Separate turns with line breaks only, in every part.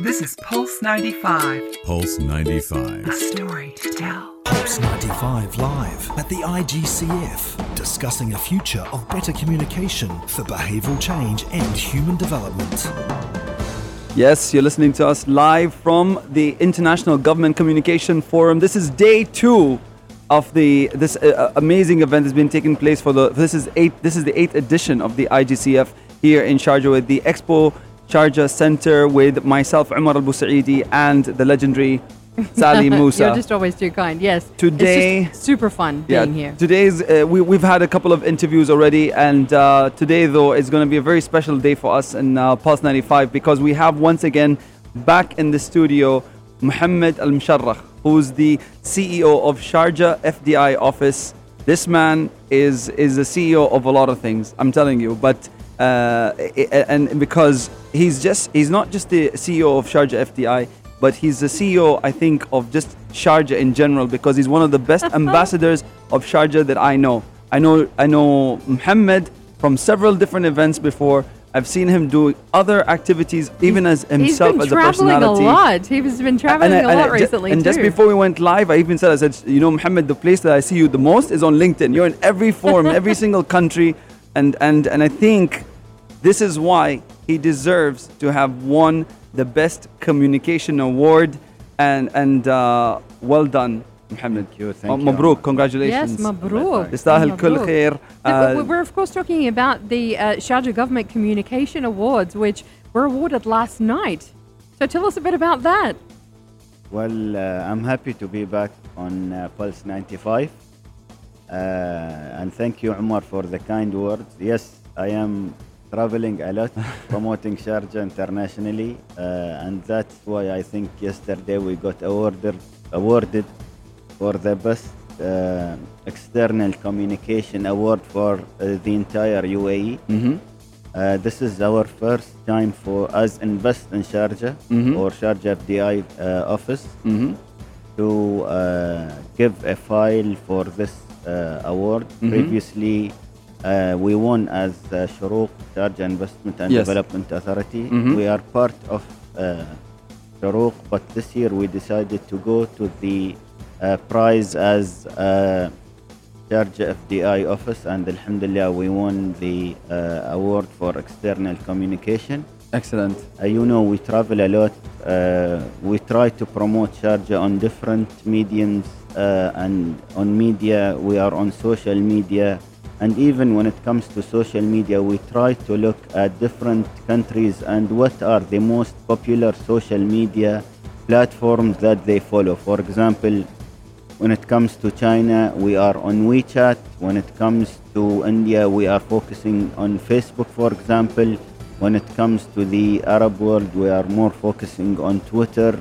This is Pulse 95,
Pulse 95.
a
95.
story to tell.
Pulse 95 Live at the IGCF, discussing a future of better communication for behavioural change and human development.
Yes, you're listening to us live from the International Government Communication Forum. This is day two of the this uh, amazing event that's been taking place for the this is eight this is the eighth edition of the IGCF here in Sharjah with the Expo Sharjah Center with myself Umar Al Busaidi and the legendary Sally Musa.
You're just always too kind. Yes.
Today-
super fun being here.
Today's uh, we we've had a couple of interviews already, and uh, today though is going to be a very special day for us in uh, Pulse 95 because we have once again back in the studio Muhammad Al Musharrakh, who's the CEO of Sharjah FDI office. This man is is the CEO of a lot of things. I'm telling you, but. Uh, and because he's just he's not just the CEO of Sharjah FDI, but he's the CEO, I think, of just Sharjah in general because he's one of the best ambassadors of Sharjah that I know. I know I know Muhammad from several different events before. I've seen him do other activities, even as himself
He's been
as a
traveling
personality.
a lot. He's been traveling a lot recently
and
too.
just before we went live, I even said, I said, you know, Muhammad, the place that I see you the most is on LinkedIn. You're in every forum, every single country, and and and I think this is why he deserves to have won the best communication award, and and uh, well done, Muhammad.
Thank you, thank
Uh,
you,
مبروك,
Omar.
congratulations.
Yes, مبروك.
تستاهل كل
مبروك.
خير.
No, but
Uh,
we're of course talking about the uh, Sharjah Government Communication Awards, which were awarded last night. So tell us a bit about that.
Well, uh, I'm happy to be back on uh, Pulse 95. uh, and thank you, Umar, for the kind words. Yes, I am traveling a lot, promoting Sharjah internationally. Uh, and that's why I think yesterday we got awarded, awarded for the best uh, external communication award for uh, the entire UAE.
mhm.
Uh, this is our first time for us invest in Sharjah
Mhm.
or Sharjah FDI uh, office
Mhm.
to uh, give a file for this uh, award.
Mhm.
Previously, uh, we won as uh, Shurooq Sharjah Investment and
Yes.
Development Authority.
Mhm.
We are part of uh, but this year we decided to go to the uh, prize as Sharjah FDI office, and Alhamdulillah, we won the award for external communication.
Excellent.
Uh, you know, we travel a lot. Uh, we try to promote Sharjah on different mediums uh, and on media. We are on social media. And even when it comes to social media, we try to look at different countries and what are the most popular social media platforms that they follow. For example, when it comes to China, we are on WeChat. When it comes to India, we are focusing on Facebook, for example. When it comes to the Arab world, we are more focusing on Twitter,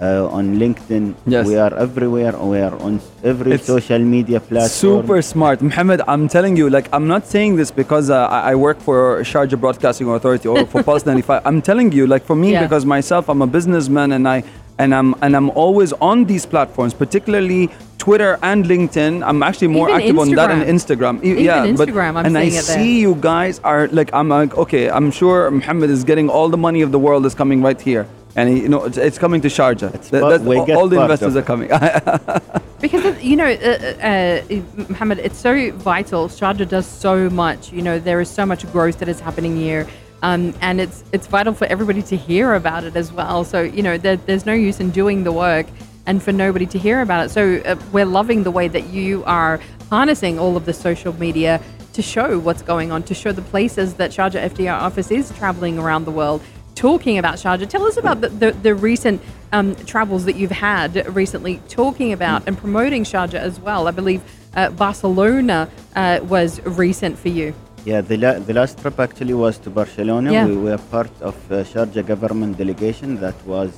uh, on LinkedIn.
Yes.
We are everywhere. We are on every
It's
social media platform.
Super smart, Mohammed, I'm telling you, like, I'm not saying this because uh, I I work for Sharjah Broadcasting Authority or for Pulse 95. I'm telling you, like, for me,
Yeah.
because myself, I'm a businessman, and I and I'm and I'm always on these platforms, particularly Twitter and LinkedIn. I'm actually more
Even
active on that and
Instagram.
Instagram.
Even
yeah, but
Instagram, I'm
and I
seeing it there.
see you guys are like, I'm like, okay, I'm sure Muhammad is getting all the money of the world is coming right here. And he, you know, it's, it's coming to Sharjah.
It's
That-
we
all,
get
all the investors
of
are coming.
Because it- you know, uh, uh, uh, Mohammed, it's so vital. Sharjah does so much. You know, there is so much growth that is happening here, um, and it's it's vital for everybody to hear about it as well. So you know, there, there's no use in doing the work and for nobody to hear about it. So uh, we're loving the way that you are harnessing all of the social media to show what's going on, to show the places that Sharjah FDI office is traveling around the world, talking about Sharjah. Tell us about the, the, the recent um, travels that you've had recently, talking about and promoting Sharjah as well. I believe uh, Barcelona uh, was recent for you.
Yeah, the, la- the last trip actually was to Barcelona.
Yeah.
We were part of uh, Sharjah government delegation that was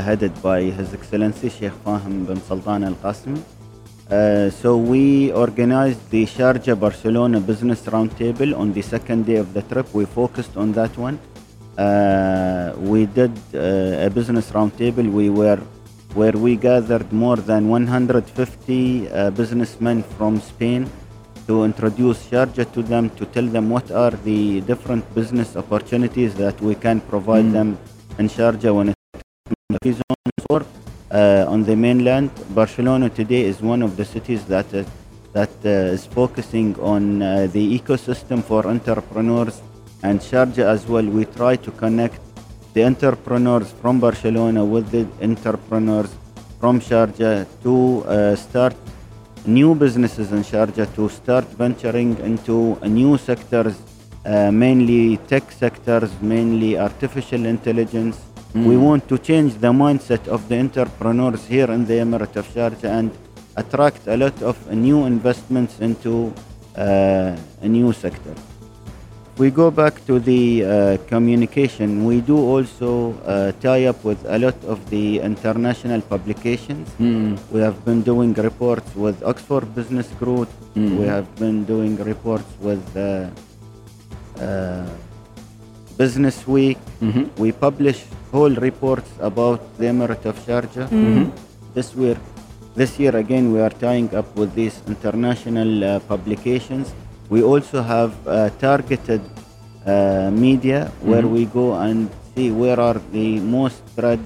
headed by His Excellency Sheikh Fahim bin Sultan Al Qasimi. Uh, so we organized the Sharjah Barcelona Business Roundtable on the second day of the trip. We focused on that one. Uh, we did uh, a business roundtable. We were where we gathered more than 150 uh, businessmen from Spain to introduce Sharjah to them, to tell them what are the different business opportunities that we can provide them in Sharjah when or uh, on the mainland. Barcelona today is one of the cities that is, that uh, is focusing on uh, the ecosystem for entrepreneurs and Sharjah as well. We try to connect the entrepreneurs from Barcelona with the entrepreneurs from Sharjah to uh, start new businesses in Sharjah to start venturing into uh, new sectors, uh, mainly tech sectors, mainly artificial intelligence. We want to change the mindset of the entrepreneurs here in the Emirate of Sharjah and attract a lot of new investments into uh, a new sector. We go back to the uh, communication, we do also uh, tie up with a lot of the international publications. We have been doing reports with Oxford Business Group. We have been doing reports with uh, uh, Business Week. We publish whole reports about the Emirate of Sharjah. This year, this year again, we are tying up with these international uh, publications. We also have uh, targeted uh, media where we go and see where are the most read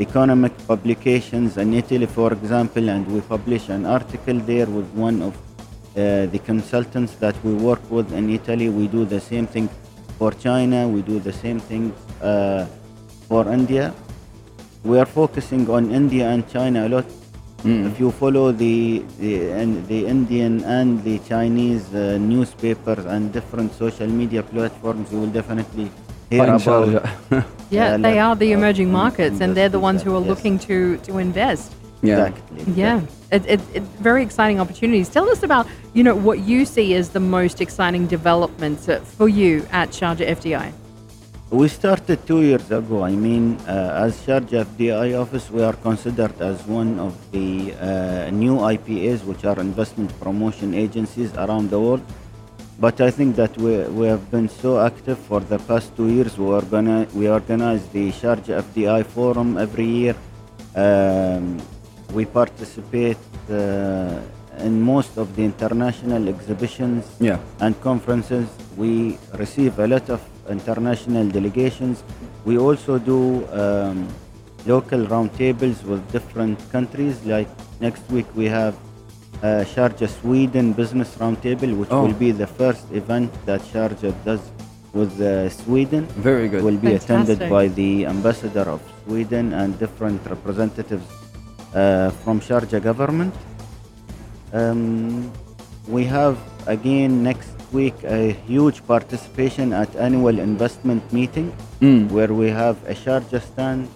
economic publications in Italy, for example, and we publish an article there with one of uh, the consultants that we work with in Italy. We do the same thing for China. We do the same thing uh, for India. We are focusing on India and China a lot. If you follow the the, and the Indian and the Chinese uh, newspapers and different social media platforms, you will definitely hear
Find
about.
Yeah,
Yeah,
they
like,
are the emerging
in-
markets, and they're the ones who are
yes.
looking to to invest.
Yeah.
Exactly.
Yeah, it, it, it, very exciting opportunities. Tell us about you know what you see as the most exciting developments uh, for you at Sharjah FDI.
We started two years ago. I mean, uh, as Sharjah FDI office, we are considered as one of the uh, new IPAs, which are investment promotion agencies around the world. But I think that we, we have been so active for the past two years. We organize, we organize the Sharjah FDI Forum every year. Um, we participate uh, in most of the international exhibitions
Yeah.
and conferences. We receive a lot of international delegations. We also do um, local roundtables with different countries. Like next week, we have uh, Sharjah Sweden Business Roundtable, which
Oh.
will be the first event that Sharjah does with uh, Sweden.
Very good.
Will be attended by the ambassador of Sweden and different representatives uh, from Sharjah government. Um, we have again next week a huge participation at annual investment meeting
Mm.
where we have a Sharjah stand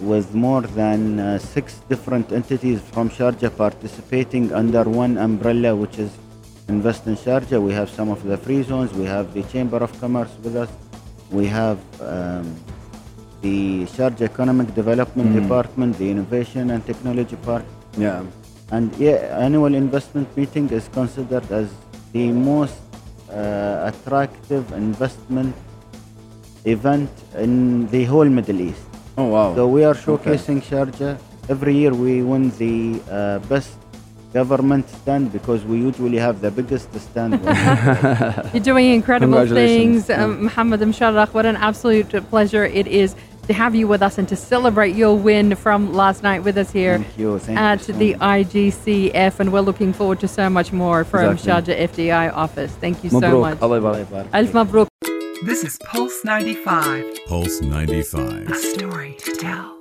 with more than uh, six different entities from Sharjah participating under one umbrella which is Invest in Sharjah. We have some of the free zones. We have the Chamber of Commerce with us. We have um, the Sharjah Economic Development Department, the Innovation and Technology Park.
Yeah.
And yeah, annual investment meeting is considered as the most uh, attractive investment event in the whole Middle East.
Oh wow.
So we are showcasing Sharjah. Every year we win the uh, best government stand because we usually have the biggest stand.
You're doing incredible things, um, Muhammad Msharraq. What an absolute pleasure it is to have you with us and to celebrate your win from last night with us here
Thank you. Thank
at
you so
the
much.
IGCF. And we're looking forward to so much more from
Exactly.
Sharjah FDI office. Thank you so much.
Allah
Allah
yabarak.
yabarak
Alf. Mabruk.
This is Pulse 95,
Pulse 95.
a story to tell.